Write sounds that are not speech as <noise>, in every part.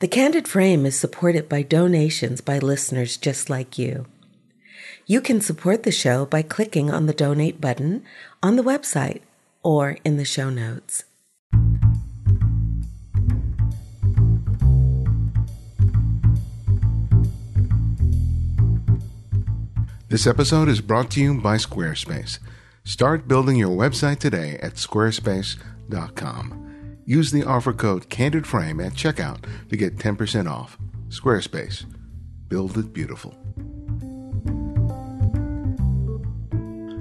The Candid Frame is supported by donations by listeners just like you. You can support the show by clicking on the donate button on the website or in the show notes. This episode is brought to you by Squarespace. Start building your website today at squarespace.com. Use the offer code CandidFrame at checkout to get 10% off. Squarespace. Build it beautiful.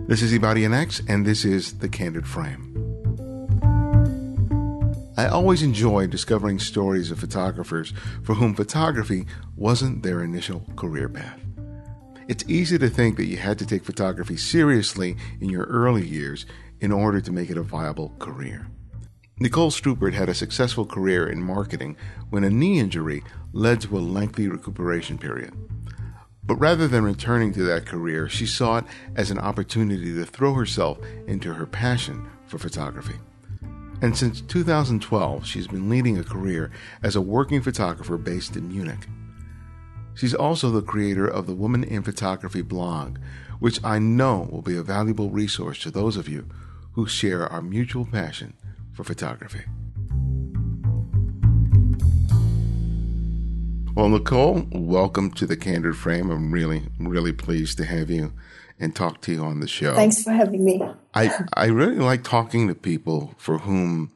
This is Ibarionex, and this is The Candid Frame. I always enjoy discovering stories of photographers for whom photography wasn't their initial career path. It's easy to think that you had to take photography seriously in your early years in order to make it a viable career. Nicole Struppert had a successful career in marketing when a knee injury led to a lengthy recuperation period. But rather than returning to that career, she saw it as an opportunity to throw herself into her passion for photography. And since 2012, she's been leading a career as a working photographer based in Munich. She's also the creator of the Woman in Photography blog, which I know will be a valuable resource to those of you who share our mutual passion for photography. Well, Nicole, welcome to the Candid Frame. I'm really, really pleased to have you and talk to you on the show. Thanks for having me. I, I really like talking to people for whom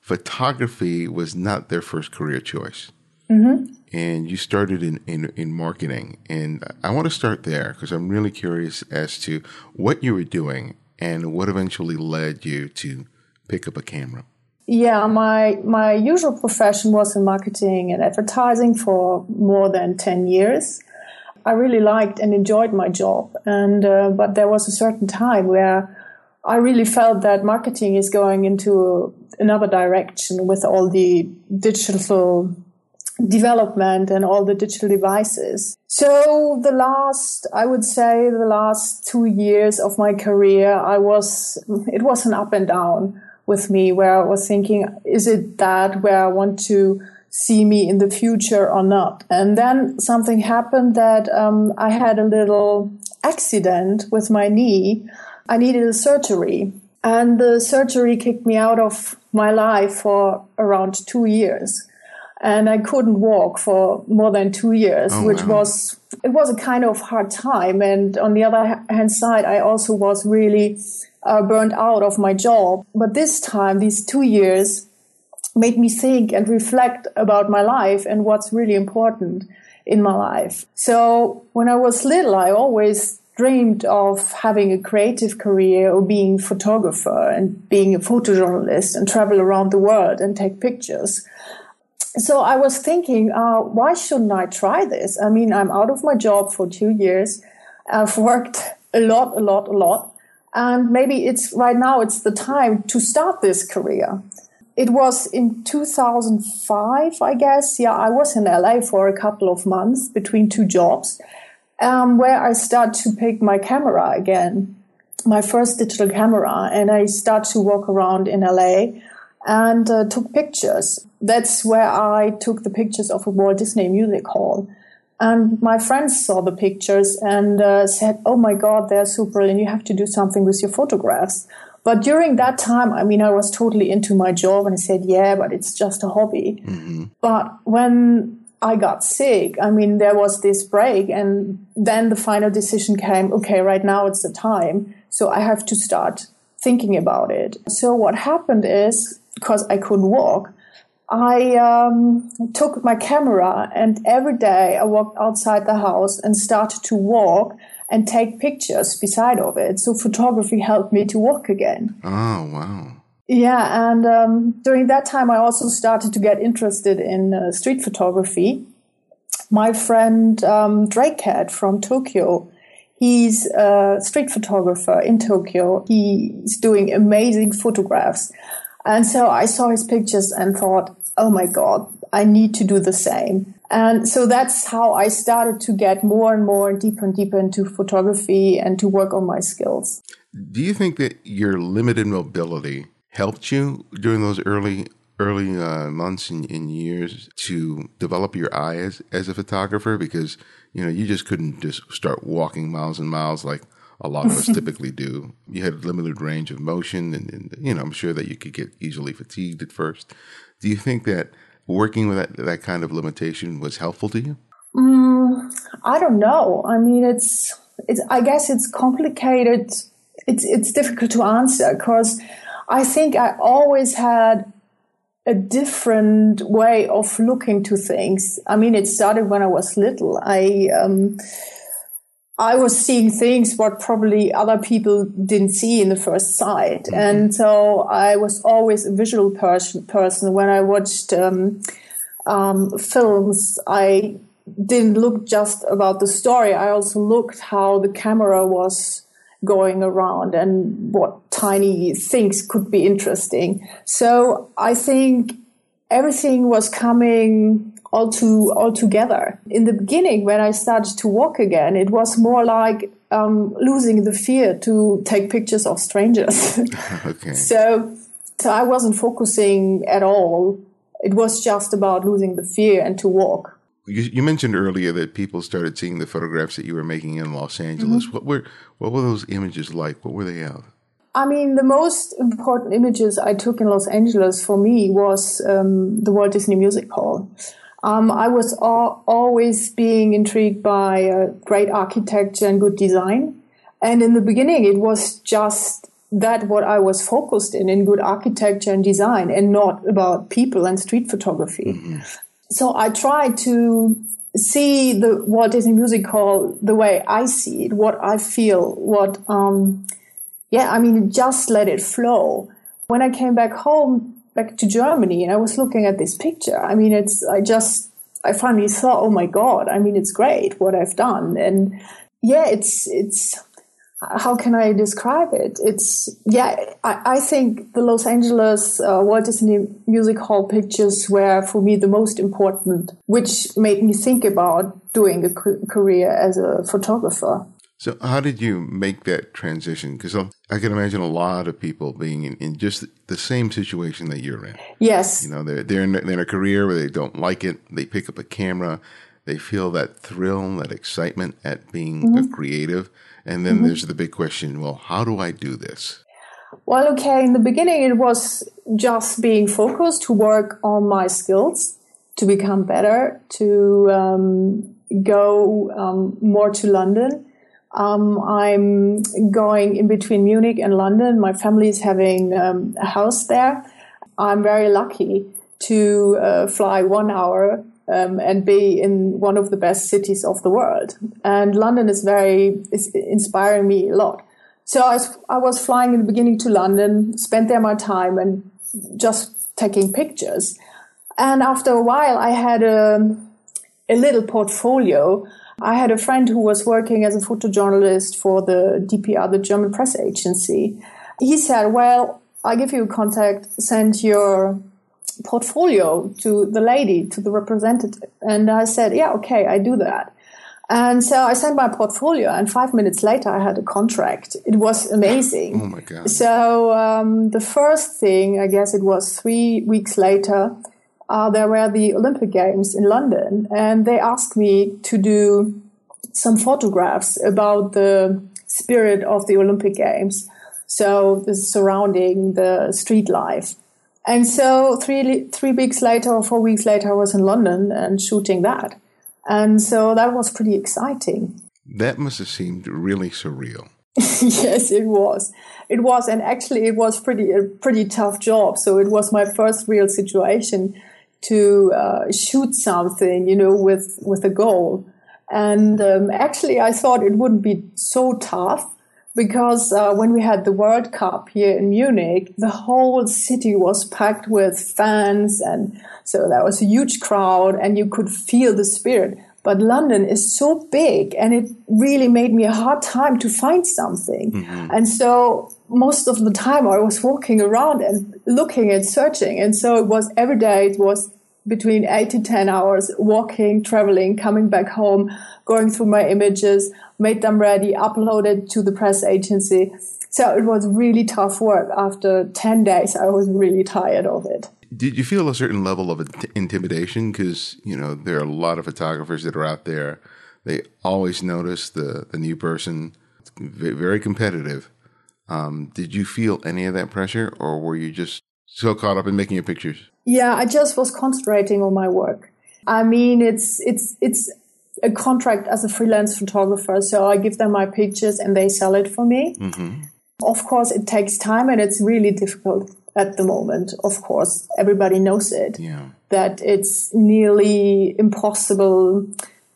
photography was not their first career choice. Mm-hmm. And you started in, in, in marketing. And I want to start there because I'm really curious as to what you were doing and what eventually led you to pick up a camera? Yeah, my my usual profession was in marketing and advertising for more than ten years. I really liked and enjoyed my job, and uh, but there was a certain time where I really felt that marketing is going into another direction with all the digital development and all the digital devices. So the last, I would say the last two years of my career, I was, it was an up and down with me where I was thinking, is it that where I want to see me in the future or not? And then something happened that um, I had a little accident with my knee. I needed a surgery. And the surgery kicked me out of my life for around two years. And I couldn't walk for more than two years, oh, which wow. was, it was a kind of hard time. And on the other hand side, I also was really uh, burned out of my job. But this time, these two years made me think and reflect about my life and what's really important in my life. So when I was little, I always dreamed of having a creative career or being a photographer and being a photojournalist and travel around the world and take pictures. So I was thinking, uh, why shouldn't I try this? I mean, I'm out of my job for two years. I've worked a lot, a lot, a lot. And maybe it's right now, it's the time to start this career. It was in 2005, I guess. Yeah, I was in LA for a couple of months between two jobs, um, where I start to pick my camera again, my first digital camera, and I start to walk around in LA and uh, took pictures. That's where I took the pictures of a Walt Disney Music Hall. And my friends saw the pictures and uh, said, "Oh my God, they're super, and you have to do something with your photographs." But during that time, I mean, I was totally into my job, and I said, "Yeah, but it's just a hobby." Mm-hmm. But when I got sick, I mean, there was this break, and then the final decision came: okay, right now it's the time, so I have to start thinking about it. So what happened is because I couldn't walk, I um, took my camera and every day I walked outside the house and started to walk and take pictures beside of it. So photography helped me to walk again. Oh, wow. Yeah, and um, during that time, I also started to get interested in uh, street photography. My friend um, Drake Cat from Tokyo, he's a street photographer in Tokyo. He's doing amazing photographs. And so I saw his pictures and thought, oh my God, I need to do the same. And so that's how I started to get more and more and deeper and deeper into photography and to work on my skills. Do you think that your limited mobility helped you during those early early uh, months and, and, years to develop your eye as, as a photographer? Because, you know, you just couldn't just start walking miles and miles like a lot of us <laughs> typically do. You had a limited range of motion and, and, you know, I'm sure that you could get easily fatigued at first. Do you think that working with that, that kind of limitation was helpful to you? Mm, I don't know. I mean, it's, it's, I guess it's complicated. It's, it's difficult to answer because I think I always had a different way of looking to things. I mean, it started when I was little. I, um, I was seeing things what probably other people didn't see in the first sight. Mm-hmm. And so I was always a visual person, person. When I watched, um, um, films, I didn't look just about the story. I also looked how the camera was going around and what tiny things could be interesting. So I think everything was coming all to all together. In the beginning, when I started to walk again, it was more like um, losing the fear to take pictures of strangers. <laughs> <laughs> okay. So, so I wasn't focusing at all. It was just about losing the fear and to walk. You, you, mentioned earlier that people started seeing the photographs that you were making in Los Angeles. Mm-hmm. What were what were those images like? What were they of? I mean, the most important images I took in Los Angeles for me was um, the Walt Disney Music Hall. Um, I was al- always being intrigued by uh, great architecture and good design. And in the beginning, it was just that what I was focused in, in good architecture and design and not about people and street photography. Mm-hmm so I tried to see the Walt Disney Music Hall the way I see it, what I feel, what, um, yeah, I mean, just let it flow. When I came back home, back to Germany, and I was looking at this picture, I mean, it's, I just, I finally thought, oh my God, I mean, it's great what I've done. And yeah, it's, it's, how can I describe it? It's, yeah, I, I think the Los Angeles uh, Walt Disney Music Hall pictures were for me the most important, which made me think about doing a career as a photographer. So, how did you make that transition? Because I can imagine a lot of people being in, in, just the same situation that you're in. Yes. You know, they're, they're in, they're in a career where they don't like it. They pick up a camera. They feel that thrill, that excitement at being mm-hmm. a creative and then mm-hmm. there's the big question well, how do I do this? Well, okay, in the beginning, it was just being focused to work on my skills, to become better, to um, go um, more to London. Um, I'm going in between Munich and London. My family is having um, a house there. I'm very lucky to uh, fly one hour um, and be in one of the best cities of the world. And London is very is inspiring me a lot. So I, I was flying in the beginning to London, spent there my time and just taking pictures. And after a while, I had a, a little portfolio. I had a friend who was working as a photojournalist for the DPA, the German press agency. He said, well, I'll give you a contact, send your portfolio to the lady, to the representative. And I said, yeah, okay, I do that. And so I sent my portfolio, and five minutes later, I had a contract. It was amazing. Oh my God. So um, the first thing, I guess it was three weeks later, uh, there were the Olympic Games in London, and they asked me to do some photographs about the spirit of the Olympic Games. So the surrounding the street life. And so three three weeks later or four weeks later, I was in London and shooting that, and so that was pretty exciting. That must have seemed really surreal. <laughs> yes, it was. It was, and actually, it was pretty a pretty tough job. So it was my first real situation to uh, shoot something, you know, with with a goal. And um, actually, I thought it wouldn't be so tough because uh, when we had the World Cup here in Munich, the whole city was packed with fans, and so there was a huge crowd, and you could feel the spirit. But London is so big, and it really made me a hard time to find something. Mm-hmm. And so most of the time I was walking around and looking and searching, and so it was every day. It was between eight to 10 hours walking, traveling, coming back home, going through my images, made them ready, uploaded to the press agency. So it was really tough work. After 10 days, I was really tired of it. did you feel a certain level of intimidation? Because you know there are a lot of photographers that are out there. They always notice the the new person. It's very competitive. Um, did you feel any of that pressure, or were you just so caught up in making your pictures? Yeah, I just was concentrating on my work. I mean, it's it's it's a contract as a freelance photographer, so I give them my pictures and they sell it for me. Mm-hmm. Of course, it takes time and it's really difficult at the moment. Of course, everybody knows it. Yeah. That it's nearly impossible,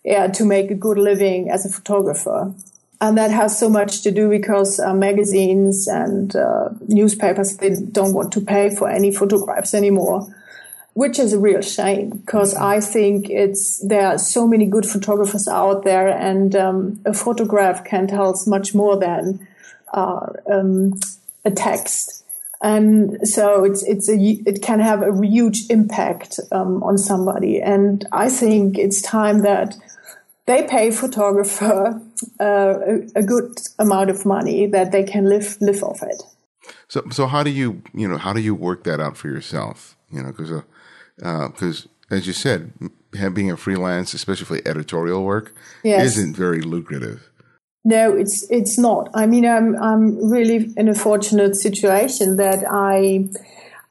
yeah, to make a good living as a photographer. And that has so much to do because uh, magazines and uh, newspapers, they don't want to pay for any photographs anymore, which is a real shame because I think it's, there are so many good photographers out there and um, a photograph can tell us much more than uh, um, a text. And so it's, it's a, it can have a huge impact um, on somebody. And I think it's time that they pay photographer uh, a, a, good amount of money that they can live live off it. So, so how do you you know how do you work that out for yourself? You know, because because uh, as you said, being a freelance, especially for editorial work, yes. isn't very lucrative. No, it's it's not. I mean, I'm I'm really in a fortunate situation that I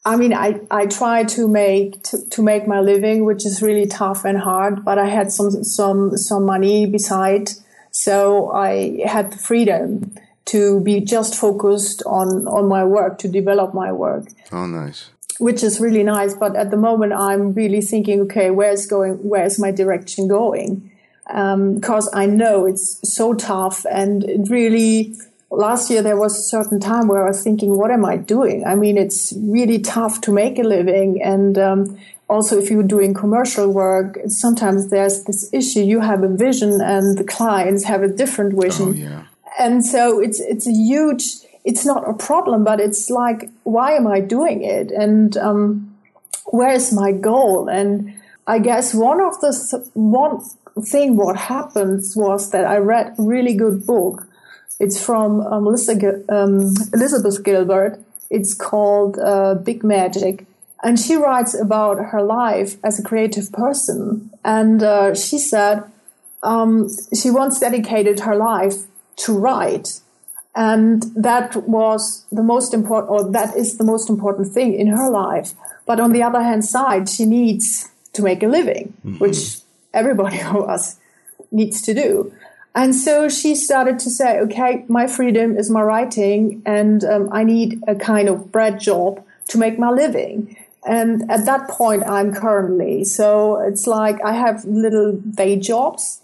I mean, I, I try to make to, to, make my living, which is really tough and hard. But I had some some some money beside, so I had the freedom to be just focused on on my work to develop my work. Oh, nice. Which is really nice. But at the moment, I'm really thinking, okay, where's going? Where's my direction going? Because um, I know it's so tough and it really last year there was a certain time where I was thinking, what am I doing? I mean, it's really tough to make a living. And um, also, if you're doing commercial work, sometimes there's this issue. You have a vision and the clients have a different vision. Oh, yeah. And so it's, it's a huge, it's not a problem, but it's like, why am I doing it? And, um, where is my goal? And I guess one of the, th- one thing what happened was that I read a really good book it's from um, um, Elizabeth Gilbert. It's called uh, Big Magic. And she writes about her life as a creative person. And uh, she said um, she once dedicated her life to write. And that was the most important, or that is the most important thing in her life. But on the other hand side, she needs to make a living, mm-hmm. which everybody <laughs> of us needs to do. And so she started to say, okay, my freedom is my writing and um, I need a kind of bread job to make my living. And at that point, I'm currently. So it's like I have little day jobs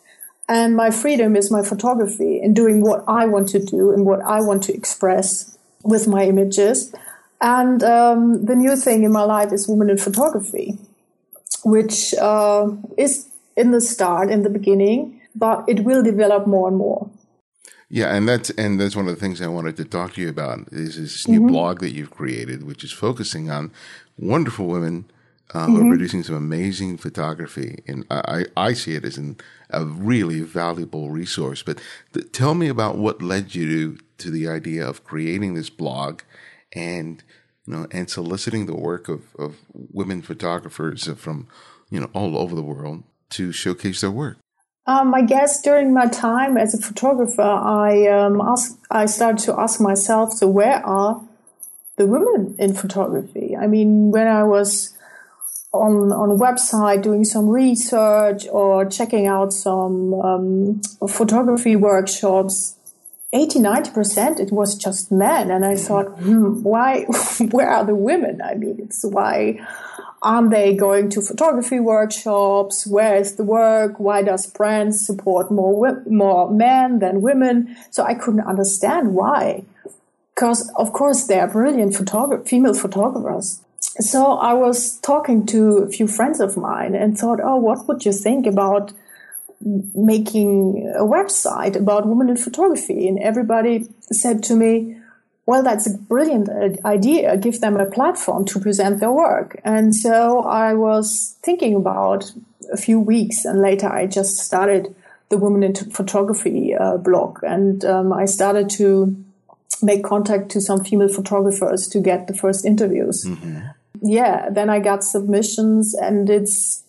and my freedom is my photography and doing what I want to do and what I want to express with my images. And um, the new thing in my life is women in photography, which uh, is in the start, in the beginning but it will develop more and more. Yeah, and that's and that's one of the things I wanted to talk to you about is this new mm-hmm. blog that you've created, which is focusing on wonderful women uh, mm-hmm. who are mm-hmm. producing some amazing photography, and I, I see it as an, a really valuable resource. But th- tell me about what led you to to the idea of creating this blog, and you know, and soliciting the work of of women photographers from you know all over the world to showcase their work. Um, I guess during my time as a photographer, I um, asked, I started to ask myself, so where are the women in photography? I mean, when I was on on a website doing some research or checking out some um, photography workshops, 80 90 percent it was just men, and I thought, hmm, why? <laughs> where are the women? I mean, it's why are they going to photography workshops? Where is the work? Why does brands support more more men than women? So I couldn't understand why. Because of course they are brilliant female photographers. So I was talking to a few friends of mine and thought, oh, what would you think about making a website about women in photography? And everybody said to me, well, that's a brilliant idea. Give them a platform to present their work. And so I was thinking about a few weeks and later I just started the Women in Photography uh, blog and um, I started to make contact to some female photographers to get the first interviews. Mm-hmm. yeah, then I got submissions and it's,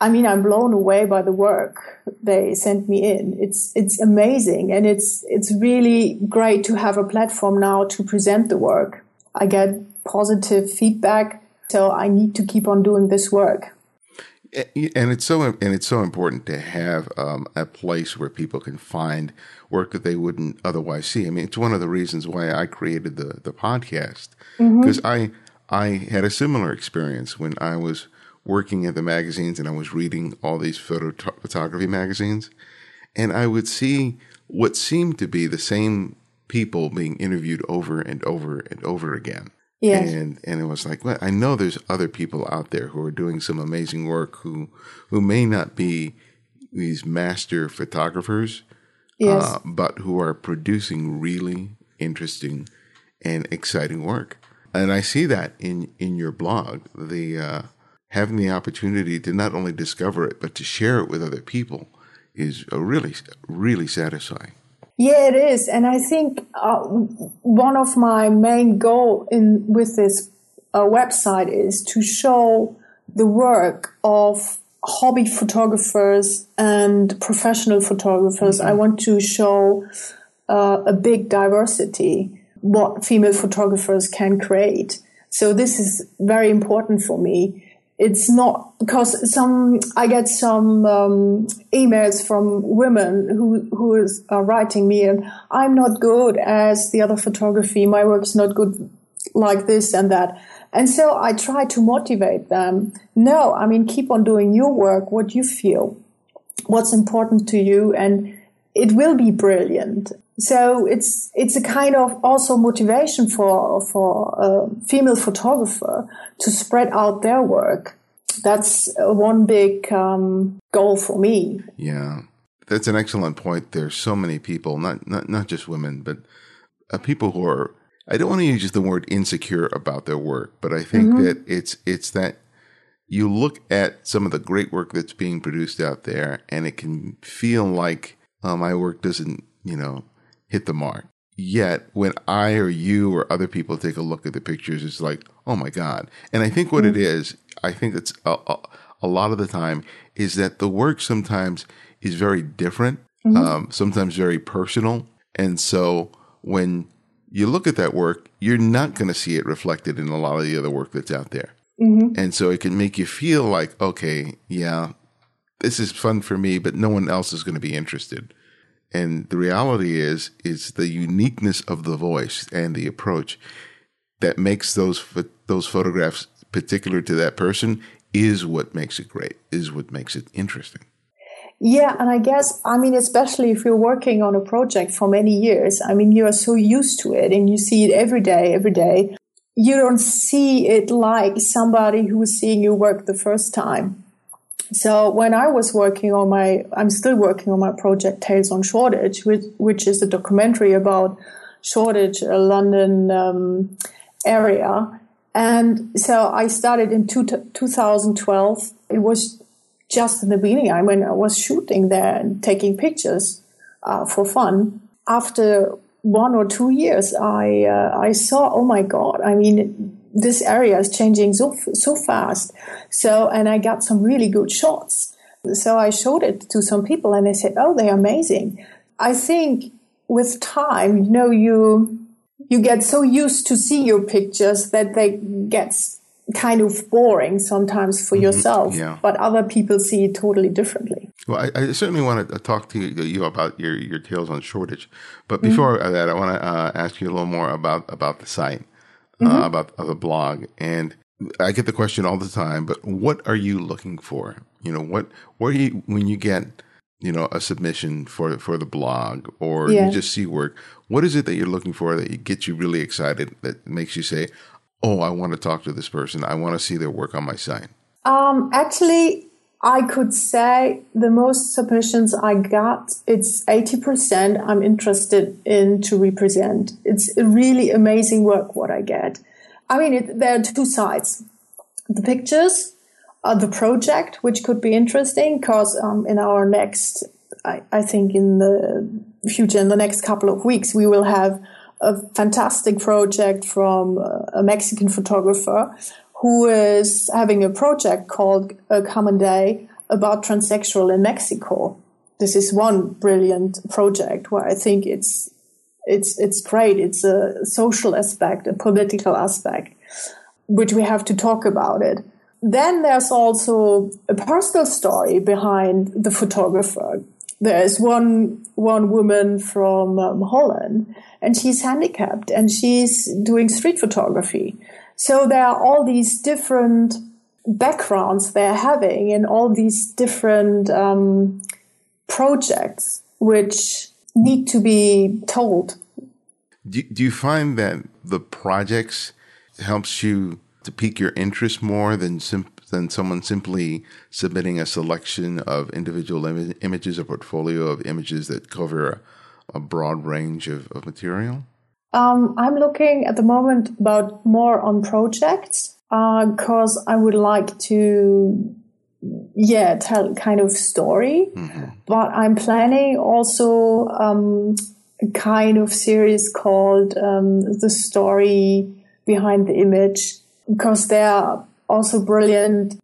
I mean, I'm blown away by the work they sent me in. It's, it's amazing. And it's, it's really great to have a platform now to present the work. I get positive feedback. So I need to keep on doing this work. And it's so and it's so important to have um, a place where people can find work that they wouldn't otherwise see. I mean, it's one of the reasons why I created the the podcast because mm-hmm. I I had a similar experience when I was working at the magazines and I was reading all these photo photography magazines, and I would see what seemed to be the same people being interviewed over and over and over again. Yes. And and it was like, well, I know there's other people out there who are doing some amazing work who who may not be these master photographers, yes. uh, but who are producing really interesting and exciting work. And I see that in in your blog, the uh, having the opportunity to not only discover it but to share it with other people is a really really satisfying. Yeah, it is, and I think uh, one of my main goal in with this uh, website is to show the work of hobby photographers and professional photographers. Mm-hmm. I want to show uh, a big diversity what female photographers can create. So this is very important for me it's not because some I get some um, emails from women who who is uh, writing me and I'm not good as the other photography. My work is not good like this and that. And so I try to motivate them. No, I mean keep on doing your work, what you feel, what's important to you, and it will be brilliant. So it's it's a kind of also motivation for for a female photographer to spread out their work. That's one big um, goal for me. Yeah, that's an excellent point. There's so many people, not not not just women, but uh, people who are. I don't want to use the word insecure about their work, but I think mm-hmm. that it's it's that you look at some of the great work that's being produced out there, and it can feel like uh, my work doesn't, you know, hit the mark. Yet, when I or you or other people take a look at the pictures, it's like, oh my God. And I think what it is, I think it's a, a, a, lot of the time, is that the work sometimes is very different, mm-hmm. um, sometimes very personal. And so when you look at that work, you're not going to see it reflected in a lot of the other work that's out there. Mm-hmm. And so it can make you feel like, okay, yeah, this is fun for me, but no one else is going to be interested. And the reality is, is the uniqueness of the voice and the approach that makes those those photographs particular to that person is what makes it great, is what makes it interesting. Yeah, and I guess I mean, especially if you're working on a project for many years, I mean, you are so used to it and you see it every day, every day. You don't see it like somebody who's seeing your work the first time. So when I was working on my, I'm still working on my project Tales on Shoreditch, which, which is a documentary about Shoreditch, a London um, area. And so I started in two, 2012. It was just in the beginning. I mean, I was shooting there and taking pictures uh, for fun. After one or two years, I uh, I saw, oh my god! I mean, this area is changing so so fast. So, and I got some really good shots. So I showed it to some people, and they said, "Oh, they're amazing." I think with time, you know, you you get so used to see your pictures that they get kind of boring sometimes for mm-hmm. yourself, yeah. but other people see it totally differently. Well, I, I, certainly want to talk to you about your, your tales on Shoreditch, but before mm-hmm. that, I want to uh, ask you a little more about about the site mm-hmm. uh, about the blog, and I get the question all the time. But what are you looking for? You know, what where you when you get you know a submission for for the blog or yeah. you just see work what is it that you're looking for that gets you really excited that makes you say oh i want to talk to this person i want to see their work on my site um, actually I could say the most submissions I got, it's 80% I'm interested in to represent. It's really amazing work what I get. I mean, it, there are two sides. The pictures, uh, the project, which could be interesting because um, in our next, I, I think in the future, in the next couple of weeks, we will have a fantastic project from a Mexican photographer who is having a project called A Common Day about transsexual in Mexico. This is one brilliant project where I think it's it's it's great. It's a social aspect, a political aspect, which we have to talk about it. Then there's also a personal story behind the photographer. There's one one woman from um, Holland, and she's handicapped, and she's doing street photography. So there are all these different backgrounds they're having, and all these different um, projects which need to be told. Do, do you find that the projects helps you to pique your interest more than sim- than someone simply submitting a selection of individual Im- images, a portfolio of images that cover a, a broad range of, of material? Um, I'm looking at the moment about more on projects because uh, I would like to, yeah, tell kind of story. Mm-hmm. But I'm planning also um, a kind of series called um, "The Story Behind the Image," because there are also brilliant.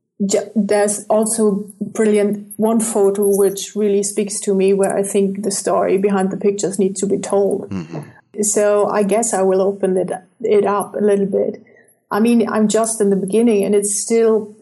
There's also brilliant one photo which really speaks to me, where I think the story behind the pictures needs to be told. Mm-hmm. So I guess I will open it it up a little bit. I mean, I'm just in the beginning, and it's still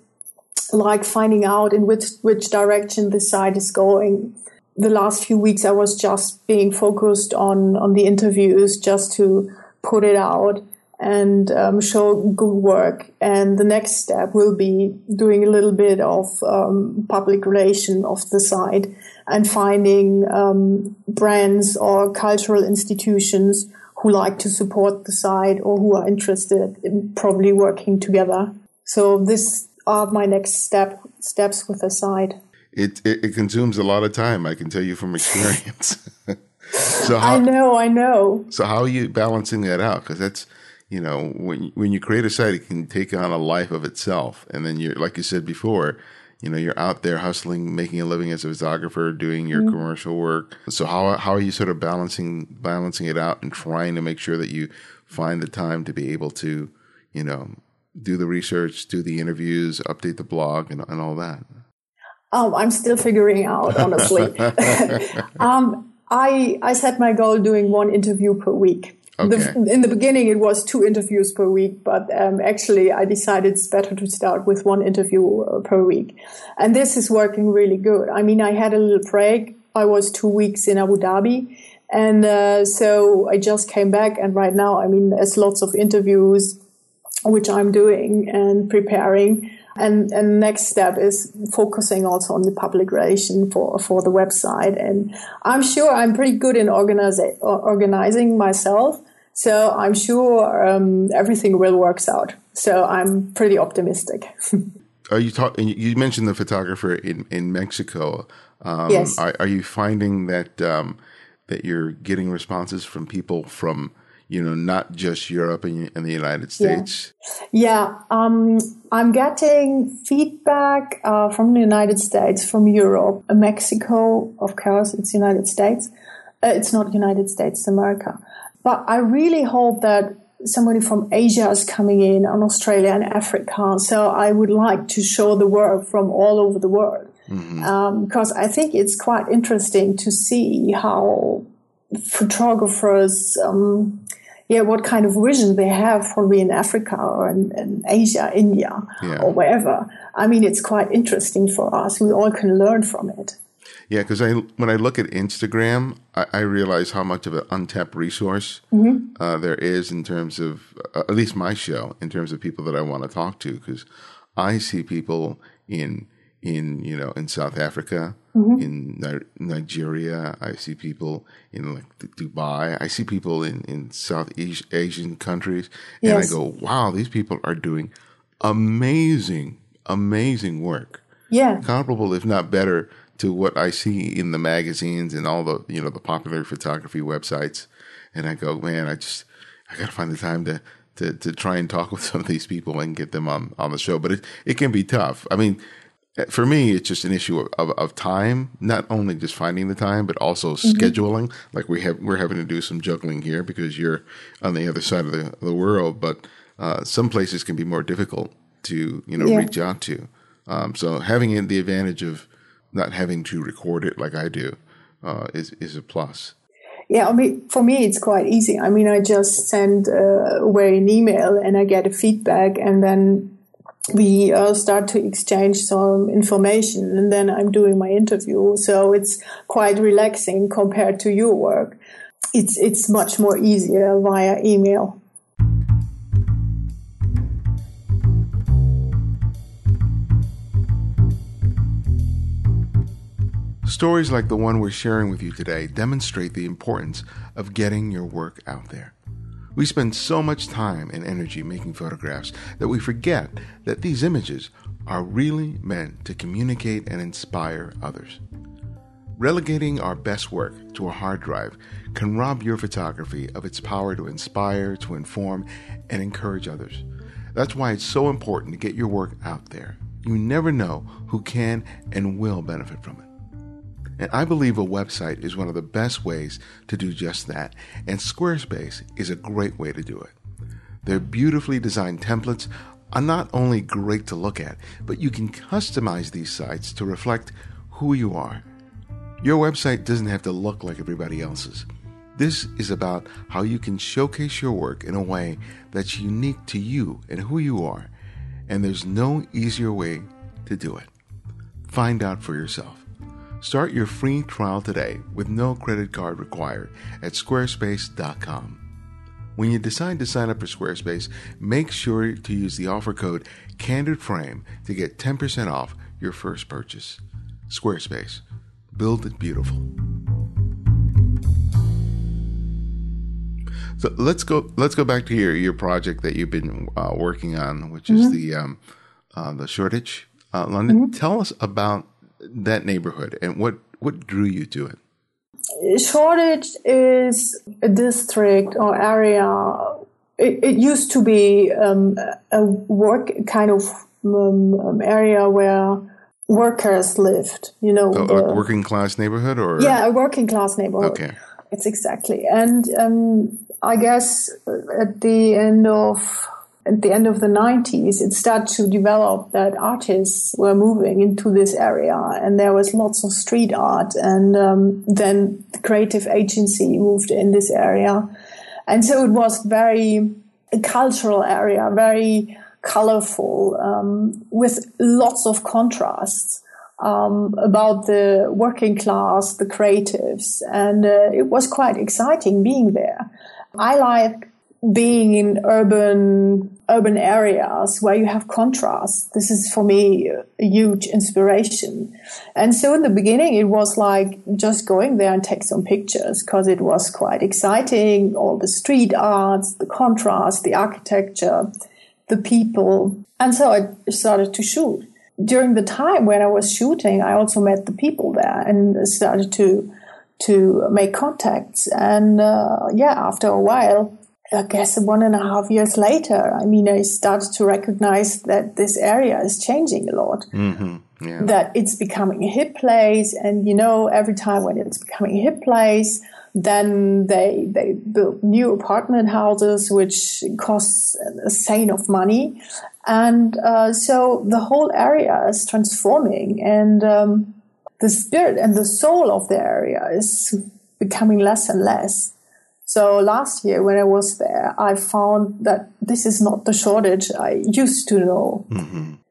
like finding out in which which direction the site is going. The last few weeks, I was just being focused on on the interviews, just to put it out and um, show good work. And the next step will be doing a little bit of um, public relation of the site and finding um, brands or cultural institutions who like to support the site or who are interested in probably working together. So this are my next step steps with the site. It, it, it consumes a lot of time. I can tell you from experience. <laughs> so how, I know, I know. So how are you balancing that out? Because that's you know, when when you create a site, it can take on a life of itself, and then you're like you said before, you know, you're out there hustling, making a living as a photographer, doing your mm-hmm. commercial work. So how how are you sort of balancing balancing it out and trying to make sure that you find the time to be able to, you know, do the research, do the interviews, update the blog, and, and all that? Oh, I'm still figuring out, honestly. <laughs> <laughs> um, I I set my goal doing one interview per week. Okay. The, in the beginning, it was two interviews per week, but um, actually, I decided it's better to start with one interview uh, per week. And this is working really good. I mean, I had a little break. I was two weeks in Abu Dhabi. And uh, so I just came back. And right now, I mean, there's lots of interviews, which I'm doing and preparing. And, and next step is focusing also on the public relation for, for the website. And I'm sure I'm pretty good in organizing organizing myself. So I'm sure um, everything will works out. So I'm pretty optimistic. <laughs> are you talking? You mentioned the photographer in, in Mexico. Um, yes. Are, are, you finding that um, that you're getting responses from people from you know, not just Europe and, and the United States? Yeah, yeah. Um, I'm getting feedback uh, from the United States, from Europe, uh, Mexico, of course, it's United States. Uh, it's not United States, it's America. But I really hope that somebody from Asia is coming in, and Australia and Africa. So I would like to show the work from all over the world. Mm-hmm. Um, because I think it's quite interesting to see how photographers um, yeah, what kind of vision they have probably in Africa or in, in Asia, India, yeah. or wherever. I mean, it's quite interesting for us. We all can learn from it. Yeah, because I when I look at Instagram, I, I, realize how much of an untapped resource mm-hmm. uh, there is in terms of uh, at least my show, in terms of people that I want to talk to. Because I see people in in you know in South Africa, mm-hmm. in Ni- Nigeria. I see people in like Dubai. I see people in in South East Asian countries, and yes. I go, "Wow, these people are doing amazing, amazing work. Yeah, comparable, if not better, to what I see in the magazines and all the you know the popular photography websites." And I go, "Man, I just I got to find the time to." To, to try and talk with <laughs> some of these people and get them on, on the show. But it, it can be tough. I mean, for me, it's just an issue of, of, of, time, not only just finding the time, but also mm-hmm. scheduling. Like we have, we're having to do some juggling here because you're on the other side of the, the world, but uh, some places can be more difficult to you know Yeah. reach out to. Um, so having the advantage of not having to record it like I do uh, is is a plus. Yeah, I mean, for me, it's quite easy. I mean, I just send uh, away an email and I get a feedback, and then we uh, start to exchange some information, and then I'm doing my interview. So it's quite relaxing compared to your work. It's it's much more easier via email. Stories like the one we're sharing with you today demonstrate the importance of getting your work out there. We spend so much time and energy making photographs that we forget that these images are really meant to communicate and inspire others. Relegating our best work to a hard drive can rob your photography of its power to inspire, to inform, and encourage others. That's why it's so important to get your work out there. You never know who can and will benefit from it. And I believe a website is one of the best ways to do just that, and Squarespace is a great way to do it. Their beautifully designed templates are not only great to look at, but you can customize these sites to reflect who you are. Your website doesn't have to look like everybody else's. This is about how you can showcase your work in a way that's unique to you and who you are, and there's no easier way to do it. Find out for yourself. Start your free trial today with no credit card required at squarespace.com. When you decide to sign up for Squarespace, make sure to use the offer code CandidFrame to get 10% off your first purchase. Squarespace. Build it beautiful. So let's go. Let's go back to your, your project that you've been uh, working on, which is the um, uh, the Shoreditch, uh, London. Tell us about that neighborhood and what what drew you to it. Shoreditch is a district or area. It, it used to be um, a work kind of um, um, area where workers lived. You know, A, the- a working class neighborhood, or yeah, a working class neighborhood. okay, It's exactly, and um, I guess at the end of at the end of the 90s, it started to develop that artists were moving into this area, and there was lots of street art, and um, then the creative agency moved in this area, and so it was very a cultural area, very colorful, um, with lots of contrasts um, about the working class, the creatives, and uh, it was quite exciting being there. I like being in urban urban areas where you have contrast. This is for me a huge inspiration. And so in the beginning, it was like just going there and take some pictures because it was quite exciting. All the street arts, the contrast, the architecture, the people. And so I started to shoot. During the time when I was shooting, I also met the people there and started to to make contacts. And uh, yeah, after a while, I guess one and a half years later, I mean, I started to recognize that this area is changing a lot. yeah, That it's becoming a hip place, and you know, every time when it's becoming a hip place, then they they build new apartment houses, which costs a sane of money, and uh, so the whole area is transforming, and um, the spirit and the soul of the area is becoming less and less. So last year when I was there, I found that this is not the Shoreditch I used to know,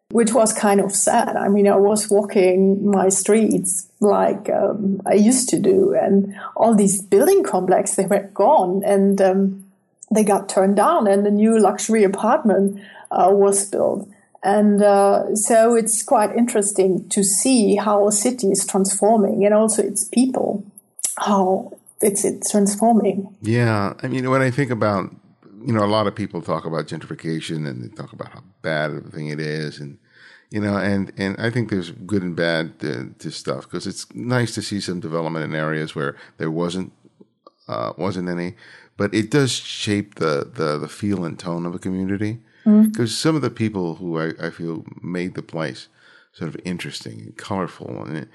which was kind of sad. I mean, I was walking my streets like um, I used to do, and all these building complexes they were gone, and um, they got turned down, and a new luxury apartment uh, was built. And uh, so it's quite interesting to see how a city is transforming, and also its people, how it's it's transforming. yeah. I mean, when I think about you know, a lot of people talk about gentrification and they talk about how bad of a thing it is, and you know, and and I think there's good and bad to, to stuff because it's nice to see some development in areas where there wasn't uh, wasn't any, but it does shape the the the feel and tone of a community because some of the people who I, I feel made the place sort of interesting and colorful and.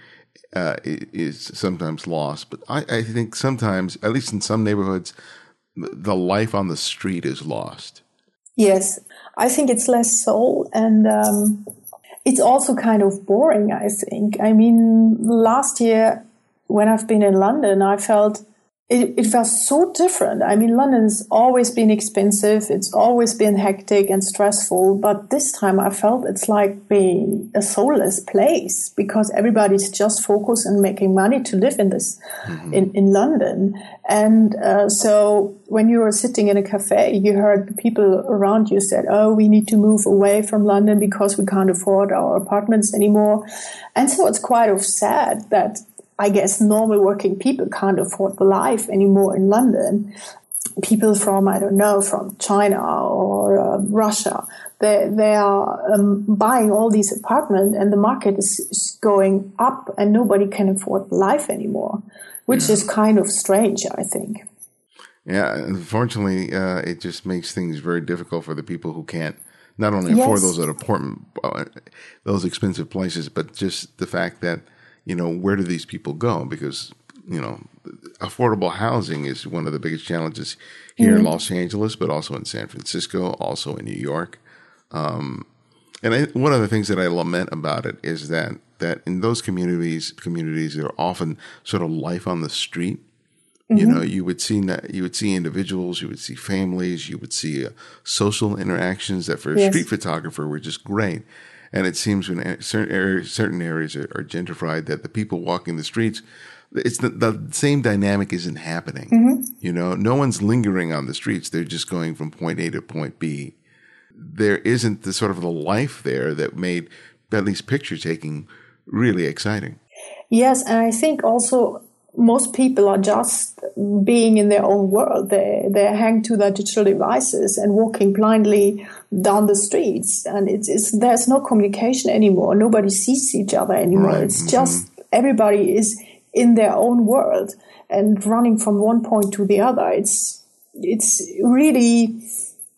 Uh, is sometimes lost, but I, I think sometimes, at least in some neighborhoods, the life on the street is lost. Yes, I think it's less soul and um, it's also kind of boring, I think. I mean, last year when I've been in London, I felt it, it was so different. I mean, London's always been expensive. It's always been hectic and stressful. But this time I felt it's like being a soulless place because everybody's just focused on making money to live in this, mm-hmm. in, in London. And uh, so when you were sitting in a cafe, you heard the people around you said, Oh, we need to move away from London because we can't afford our apartments anymore. And so it's quite of sad that I guess normal working people can't afford the life anymore in London. People from, I don't know, from China or uh, Russia, they, they are um, buying all these apartments and the market is going up and nobody can afford the life anymore, which yeah. is kind of strange, I think. Yeah, unfortunately, uh, it just makes things very difficult for the people who can't not only afford yes. those at apartment, uh, those expensive places, but just the fact that you know, where do these people go? Because, you know, affordable housing is one of the biggest challenges here mm-hmm. in Los Angeles, but also in San Francisco, also in New York. Um, and I, one of the things that I lament about it is that that in those communities, communities that are often sort of life on the street. Mm-hmm. You know, you would see you would see individuals, you would see families, you would see uh, social interactions that for a street photographer were just great. And it seems when certain areas, certain areas are, are gentrified that the people walking the streets, it's the, the same dynamic isn't happening. Mm-hmm. You know, no one's lingering on the streets. They're just going from point A to point B. There isn't the sort of the life there that made at least picture taking really exciting. Yes, and I think also most people are just being in their own world. They they hang to their digital devices and walking blindly down the streets, and it's, it's there's no communication anymore. Nobody sees each other anymore. Right. It's mm-hmm. just everybody is in their own world and running from one point to the other. It's it's really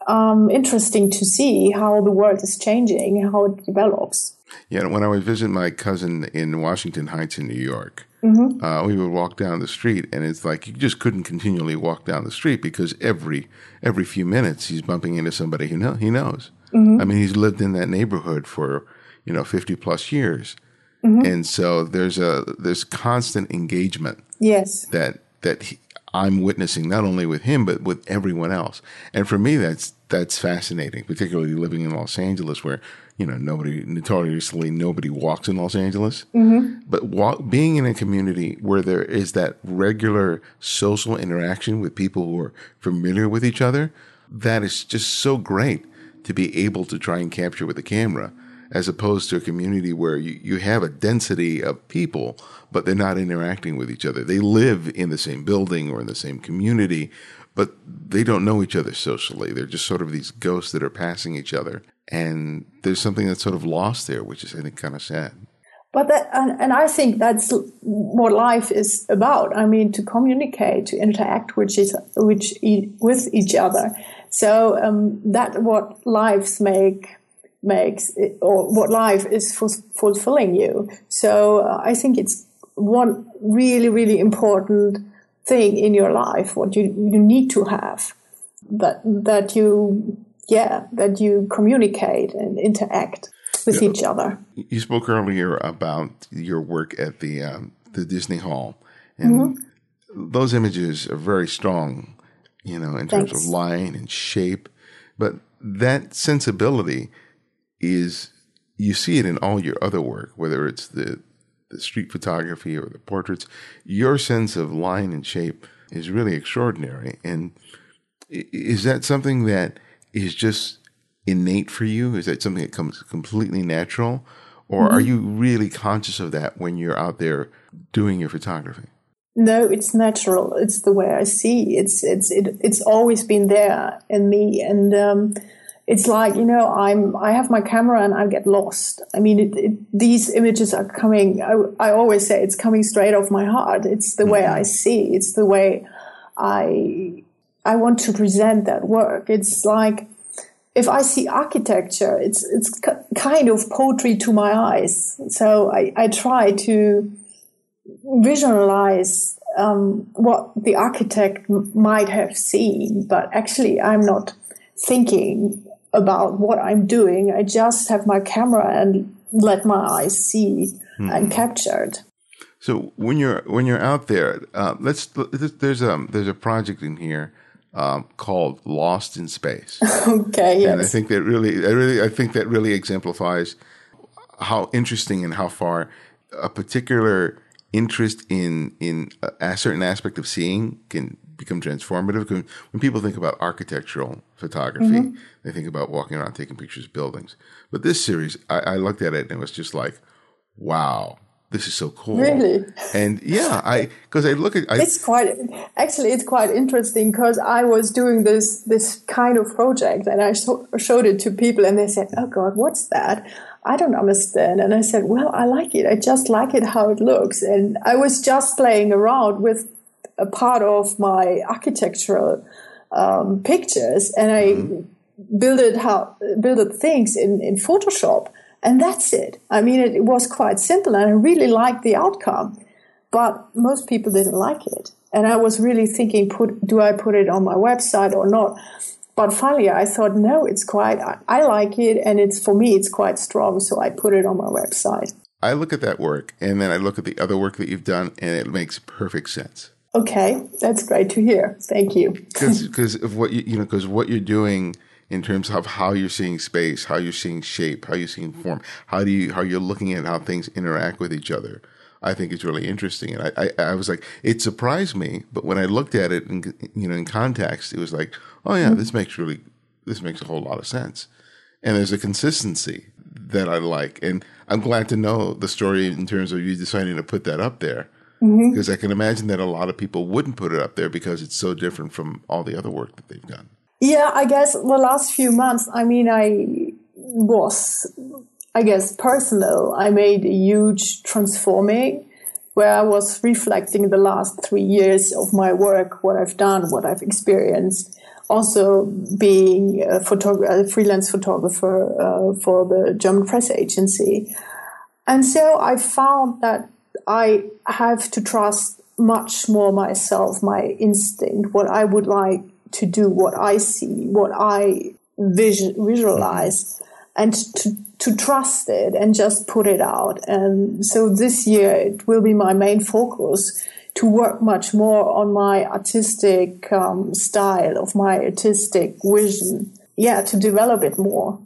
um, interesting to see how the world is changing, how it develops. Yeah, when I would visit my cousin in Washington Heights in New York, mm-hmm. uh, we would walk down the street, and it's like you just couldn't continually walk down the street because every every few minutes he's bumping into somebody who know, he knows. Mm-hmm. I mean, he's lived in that neighborhood for you know fifty plus years, mm-hmm. and so there's a there's constant engagement. Yes, that that he, I'm witnessing not only with him but with everyone else, and for me that's that's fascinating, particularly living in Los Angeles where you know, nobody notoriously nobody walks in Los Angeles. Mm-hmm. But walk, being in a community where there is that regular social interaction with people who are familiar with each other, that is just so great to be able to try and capture with a camera, as opposed to a community where you, you have a density of people, but they're not interacting with each other. They live in the same building or in the same community, but they don't know each other socially. They're just sort of these ghosts that are passing each other and there's something that's sort of lost there, which is kind of sad. But that, and, and, I think that's what life is about. I mean, to communicate, to interact with each, which, with each other. So um, that what lives make makes or what life is fulfilling you. So uh, I think it's one really really important thing in your life. What you you need to have that that you yeah, that you communicate and interact with yeah. each other. You spoke earlier about your work at the um, the Disney Hall, and mm-hmm. those images are very strong, you know, in terms Thanks. of line and shape. But that sensibility is you see it in all your other work, whether it's the the street photography or the portraits. Your sense of line and shape is really extraordinary. And is that something that is just innate for you? Is that something that comes completely natural? Or mm-hmm. are you really conscious of that when you're out there doing your photography? No, it's natural. It's the way I see. It's it's it, it's always been there in me, and um, it's like you know I'm I have my camera and I get lost. I mean, it, it, these images are coming. I, I, always say it's coming straight off my heart. It's the mm-hmm. way I see. It's the way I I want to present that work. It's like if I see architecture, it's it's kind of poetry to my eyes. So I, I try to visualize um, what the architect m- might have seen, but actually I'm not thinking about what I'm doing. I just have my camera and let my eyes see and capture it. So when you're when you're out there, uh, let's there's a um, there's a project in here um, called Lost in Space. <laughs> okay, yes. And I think that really, I really, I think that really exemplifies how interesting and how far a particular interest in in a, certain aspect of seeing can become transformative. When people think about architectural photography, mm-hmm. they think about walking around taking pictures of buildings. But this series, I, I looked at it and it was just like, wow, this is so cool. Really? And yeah, I because I look at I, it's quite actually it's quite interesting because I was doing this this kind of project and I showed it to people and they said, "Oh God, what's that?" I don't understand. And I said, "Well, I like it. I just like it how it looks." And I was just playing around with a part of my architectural um, pictures, and I mm-hmm. built how built things in in Photoshop and that's it. I mean, it, it was quite simple and I really liked the outcome, but most people didn't like it. And I was really thinking, put, do I put it on my website or not? But finally, I thought, no, it's quite, I, I like it. And it's, for me, it's quite strong. So I put it on my website. I look at that work and then I look at the other work that you've done and it makes perfect sense. Okay. That's great to hear. Thank you. Because <laughs> of what you, you know, because what you're doing in terms of how you're seeing space, how you're seeing shape, how you're seeing form, how do you how you're looking at how things interact with each other. I think it's really interesting, and I, I, I was like, it surprised me, but when I looked at it, in, you know, in context, it was like, oh yeah, this makes really this makes a whole lot of sense, and there's a consistency that I like, and I'm glad to know the story in terms of you deciding to put that up there because mm-hmm. I can imagine that a lot of people wouldn't put it up there because it's so different from all the other work that they've done. Yeah, I guess the last few months, I mean, I was, I guess, personal. I made a huge transforming where I was reflecting the last three years of my work, what I've done, what I've experienced. Also, being a, photog- a freelance photographer uh, for the German press agency. And so I found that I have to trust much more myself, my instinct, what I would like to do what I see, what I visualize, and to to trust it and just put it out. And so this year it will be my main focus to work much more on my artistic um, style, of my artistic vision. Yeah, to develop it more.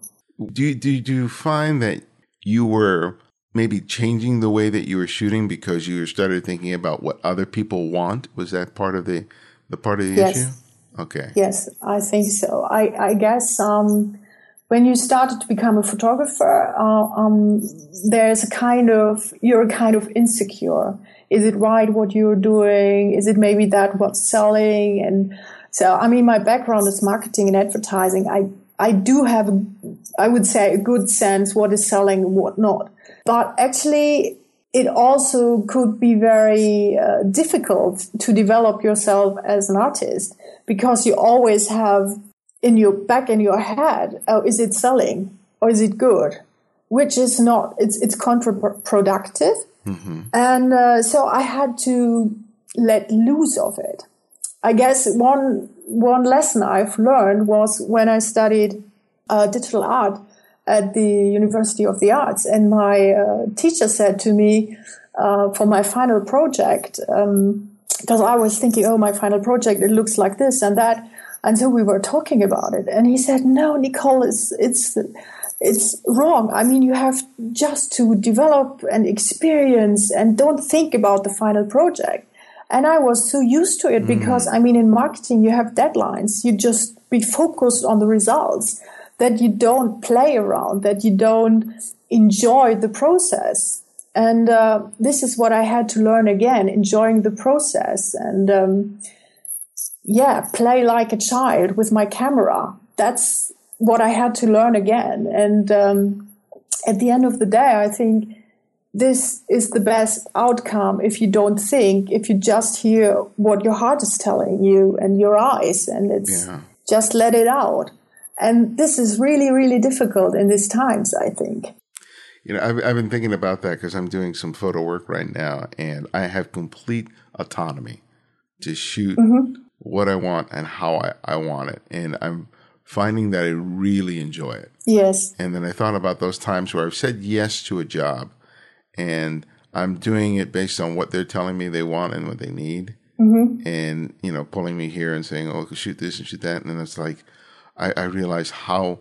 Do you, do you, do you find that you were maybe changing the way that you were shooting because you started thinking about what other people want? Was that part of the the part of the yes. issue? Okay. Yes, I think so. I, I guess um, when you started to become a photographer, uh, um, there's a kind of, you're kind of insecure. Is it right what you're doing? Is it maybe that what's selling? And so, I mean, my background is marketing and advertising. I, I do have, I would say, a good sense what is selling and what not. But actually, it also could be very uh, difficult to develop yourself as an artist because you always have in your back in your head, oh, is it selling or is it good? Which is not, it's, it's counterproductive. Mm-hmm. And uh, so I had to let loose of it. I guess one, one lesson I've learned was when I studied uh, digital art at the University of the Arts. And my uh, teacher said to me uh, for my final project, um, because I was thinking, oh, my final project, it looks like this and that. And so we were talking about it. And he said, no, Nicole, it's, it's, it's wrong. I mean, you have just to develop and experience and don't think about the final project. And I was so used to it mm. because, I mean, in marketing, you have deadlines. You just be focused on the results that you don't play around, that you don't enjoy the process and uh, this is what I had to learn again, enjoying the process and um, yeah, play like a child with my camera. That's what I had to learn again. And um, at the end of the day, I think this is the best outcome if you don't think, if you just hear what your heart is telling you and your eyes, and it's yeah. just let it out. And this is really, really difficult in these times, I think. You know, I've, I've been thinking about that because I'm doing some photo work right now, and I have complete autonomy to shoot mm-hmm. what I want and how I, I want it. And I'm finding that I really enjoy it. Yes. And then I thought about those times where I've said yes to a job and I'm doing it based on what they're telling me they want and what they need. Mm-hmm. And, you know, pulling me here and saying, oh, shoot this and shoot that. And then it's like, I, I realize how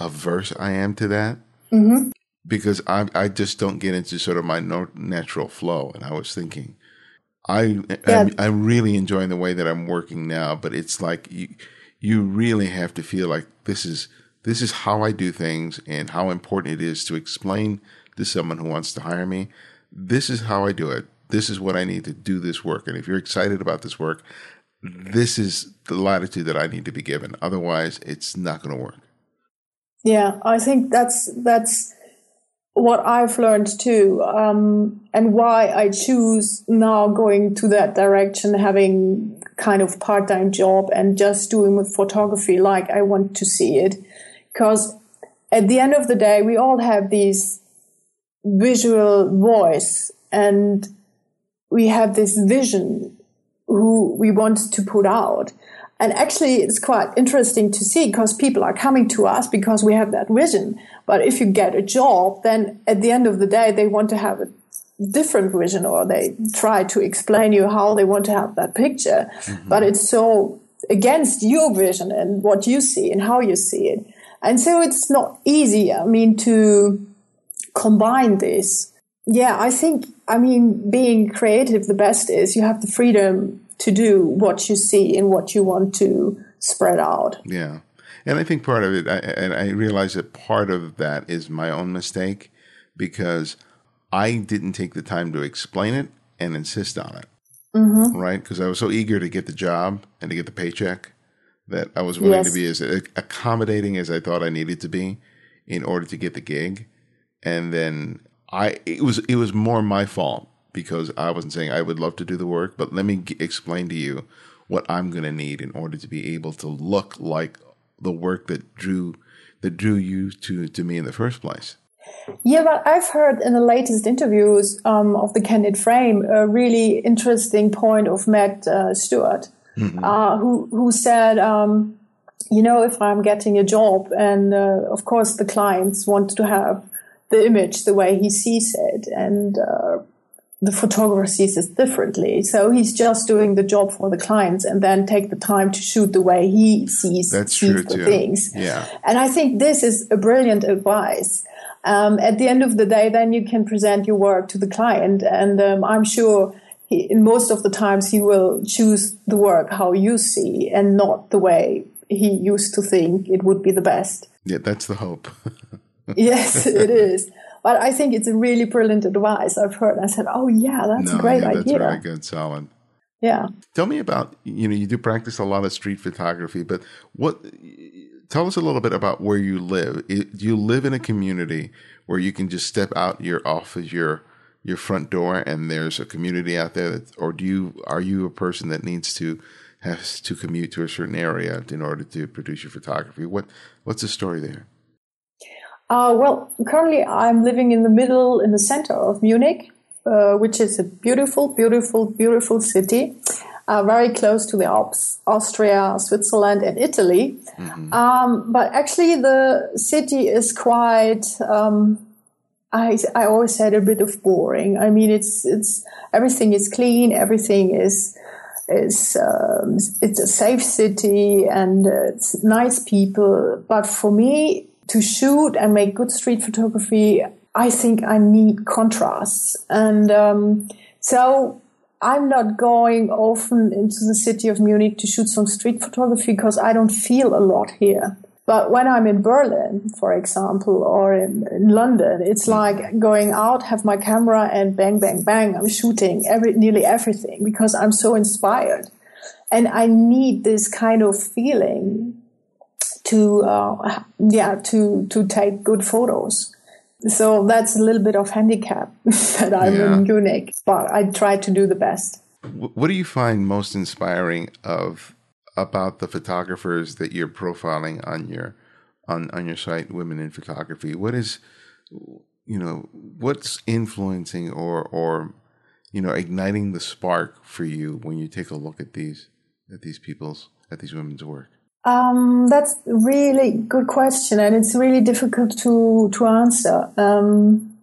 averse I am to that. Mm-hmm. Because I, I just don't get into sort of my no, natural flow. And I was thinking, I, yeah. I'm, I'm really enjoying the way that I'm working now, but it's like you, you really have to feel like this is this is how I do things and how important it is to explain to someone who wants to hire me. This is how I do it. This is what I need to do this work. And if you're excited about this work, this is the latitude that I need to be given. Otherwise, it's not going to work. Yeah, I think that's that's what I've learned too, um, and why I choose now going to that direction, having kind of part time job and just doing with photography like I want to see it. Because at the end of the day, we all have these visual voice and we have this vision who we want to put out. And actually, it's quite interesting to see because people are coming to us because we have that vision. But if you get a job, then at the end of the day, they want to have a different vision or they try to explain you how they want to have that picture. Mm-hmm. But it's so against your vision and what you see and how you see it. And so it's not easy, I mean, to combine this. Yeah, I think, I mean, being creative, the best is you have the freedom to do what you see and what you want to spread out. Yeah. And I think part of it, I, and I realize that part of that is my own mistake because I didn't take the time to explain it and insist on it. Mm-hmm. Right? Because I was so eager to get the job and to get the paycheck that I was willing yes. to be as accommodating as I thought I needed to be in order to get the gig. And then I, it was, it was more my fault because I wasn't saying I would love to do the work, but let me g- explain to you what I'm going to need in order to be able to look like the work that drew that drew you to to me in the first place. Yeah, but I've heard in the latest interviews um, of the Candid Frame a really interesting point of Matt uh, Stuart, mm-hmm. uh, who who said, um, you know, if I'm getting a job, and uh, of course the clients want to have the image the way he sees it, and uh, the photographer sees it differently. So he's just doing the job for the clients and then take the time to shoot the way he sees, That's sees true the too. things. Yeah. And I think this is a brilliant advice. Um, at the end of the day, then you can present your work to the client. And um, I'm sure he, in most of the times he will choose the work how you see and not the way he used to think it would be the best. Yeah, that's the hope. <laughs> <laughs> yes, it is. But I think it's a really brilliant advice I've heard. I said, oh, yeah, that's no, a great yeah, idea. That's really good, solid. Yeah. Tell me about, you know, you do practice a lot of street photography, but what, tell us a little bit about where you live. Do you live in a community where you can just step out your off of your, your front door and there's a community out there that, or do you, are you a person that needs to, has to commute to a certain area in order to produce your photography? What, what's the story there? Uh, well, currently I'm living in the middle, in the center of Munich, uh, which is a beautiful, beautiful, beautiful city, uh, very close to the Alps, Austria, Switzerland, and Italy. Mm-hmm. Um, but actually, the city is quite. Um, I I always said a bit of boring. I mean, it's it's everything is clean, everything is is um, it's a safe city and uh, it's nice people. But for me, to shoot and make good street photography, I think I need contrasts. And um, so I'm not going often into the city of Munich to shoot some street photography because I don't feel a lot here. But when I'm in Berlin, for example, or in, in, London, it's like going out, have my camera and bang, bang, bang. I'm shooting every, nearly everything because I'm so inspired. And I need this kind of feeling to uh, yeah to to take good photos. So that's a little bit of handicap <laughs> that I'm yeah. in Munich, but I try to do the best. What do you find most inspiring of about the photographers that you're profiling on your on on your site, Women in Photography? What is you know what's influencing or or you know igniting the spark for you when you take a look at these at these people's at these women's work? Um, that's really good question, and it's really difficult to to answer. Um,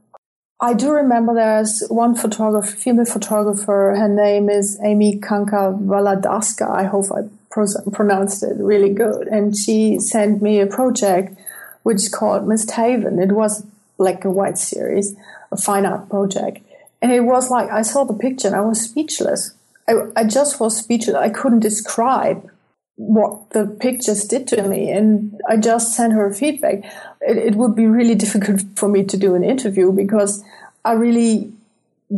I do remember there's one photographer, female photographer. Her name is Amy Kanka Valadaska. I hope I pro- pronounced it really good. And she sent me a project which is called Miss Haven. It was like a white series, a fine art project. And it was like, I saw the picture and I was speechless. I, I just was speechless. I couldn't describe what the pictures did to me. And I just sent her feedback. It, it, would be really <laughs> difficult for me to do an interview because I really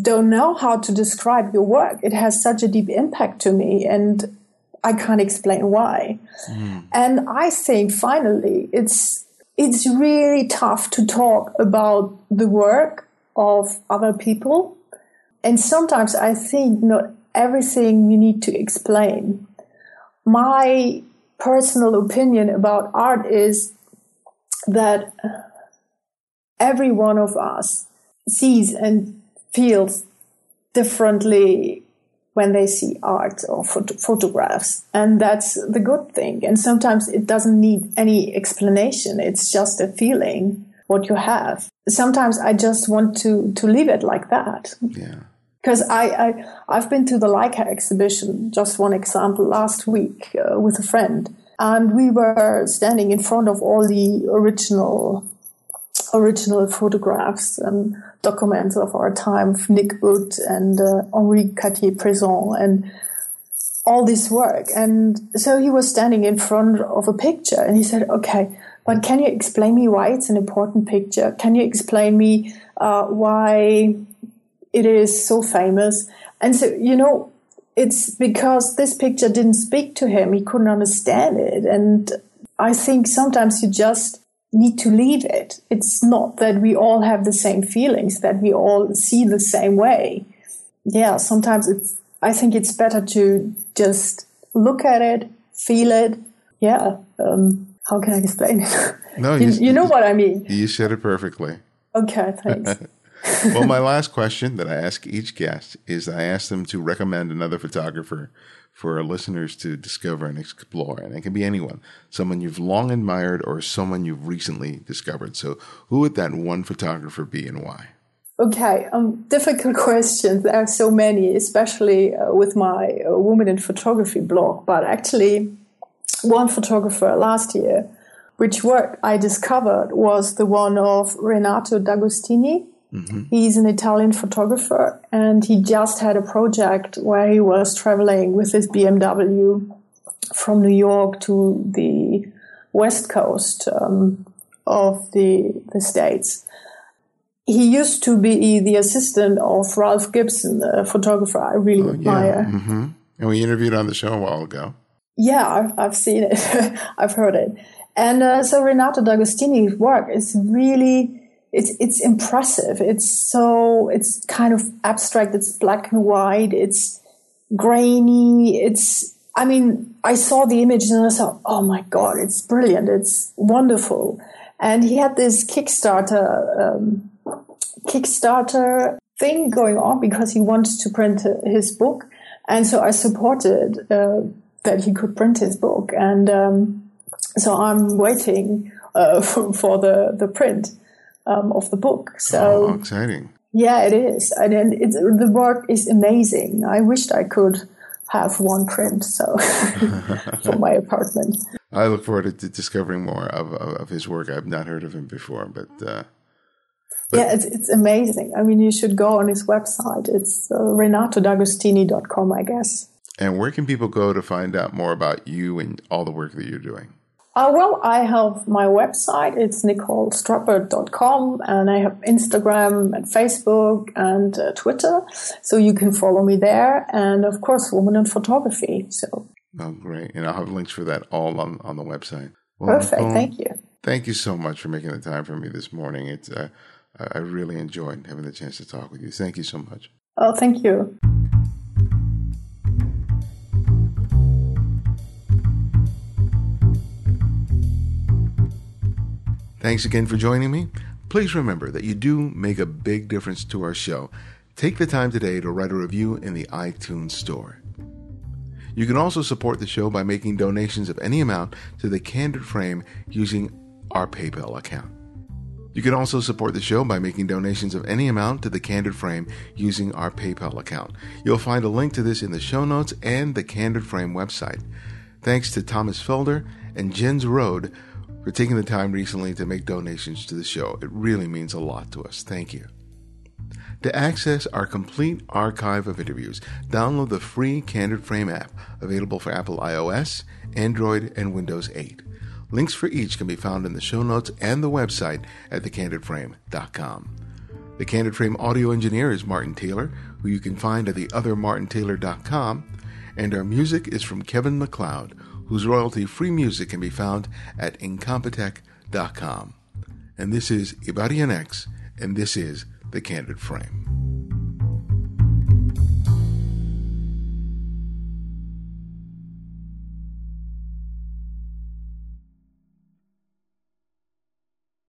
don't know how to describe your work. It has such a deep impact to me and I can't explain why. Mm. And I think finally it's, it's really tough to talk about the work of other people. And sometimes I think not everything you need to explain my personal opinion about art is that every one of us sees and feels differently when they see art or phot- photographs. And that's the good thing. And sometimes it doesn't need any explanation. It's just a feeling what you have. Sometimes I just want to, to leave it like that. Yeah because I, I I've been to the Leica exhibition. Just one example last week uh, with a friend, and we were standing in front of all the original original photographs and documents of our time Nick Ut and uh, Henri Cartier-Bresson and all this work. And so he was standing in front of a picture and he said, okay, but can you explain me why it's an important picture? Can you explain me uh, why it is so famous. And so, you know, it's because this picture didn't speak to him. He couldn't understand it. And I think sometimes you just need to leave it. It's not that we all have the same feelings, that we all see the same way. Yeah, sometimes it's, I think it's better to just look at it, feel it. Yeah. Um, how can I explain it? No, <laughs> you, you, you know what I mean. You said it perfectly. Okay, thanks. <laughs> well, my last question that I ask each guest is I ask them to recommend another photographer for our listeners to discover and explore. And it can be anyone, someone you've long admired or someone you've recently discovered. So, who would that one photographer be and why? Okay, um, difficult <laughs> questions. There are so many, especially uh, with my uh, Woman in Photography blog. But actually, one photographer last year, which work I discovered was the one of Renato D'Agostini Mm-hmm. He's an Italian photographer and he just had a project where he was traveling with his BMW from New York to the west coast um, of the, the States. He used to be the assistant of Ralph Gibson, a photographer I really oh, admire. Yeah. Mm-hmm. And we interviewed on the show a while ago. Yeah, I've, I've seen it. <laughs> I've heard it. And uh, so Renato D'Agostini's work is really it's it's impressive. It's so it's kind of abstract. It's black and white. It's grainy. It's I mean, I saw the image and I thought, oh my god, it's brilliant. It's wonderful. And he had this Kickstarter um, Kickstarter thing going on because he wanted to print his book, and so I supported uh, that he could print his book, and um, so I'm waiting uh, <laughs> for, for the the print um, of the book. So oh, exciting! Yeah, it is, and it's, the work is amazing. I wished I could have one print so <laughs> for my apartment. I look forward to discovering more of, of, of, his work. I've not heard of him before, but. Uh, but yeah, it's, it's amazing. I mean, you should go on his website. It's uh, renatodagostini.com, I guess. And where can people go to find out more about you and all the work that you're doing? Uh, well, I have my website. It's nicolestruppert.com and I have Instagram and Facebook and uh, Twitter. So you can follow me there. And of course, Woman in Photography. So. Oh, great. And I'll have links for that all on, on the website. Well, Perfect. Nicole, Thank you. Thank you so much for making the time for me this morning. It's, uh, I really enjoyed having the chance to talk with you. Thank you so much. Oh, thank you. Thanks again for joining me. Please remember that you do make a big difference to our show. Take the time today to write a review in the iTunes Store. You can also support the show by making donations of any amount to the Candid Frame using our PayPal account. You can also support the show by making donations of any amount to the Candid Frame using our PayPal account. You'll find a link to this in the show notes and the Candid Frame website. Thanks to Thomas Felder and Jens Road for taking the time recently to make donations to the show. It really means a lot to us. Thank you. To access our complete archive of interviews, download the free Candid Frame app available for Apple iOS, Android, and Windows 8. Links for each can be found in the show notes and the website at thecandidframe.com. The Candid Frame audio engineer is Martin Taylor, who you can find at theothermartintaylor.com, and our music is from Kevin MacLeod, whose royalty-free music can be found at incompetech.com. And this is Ibarionex, and this is The Candid Frame.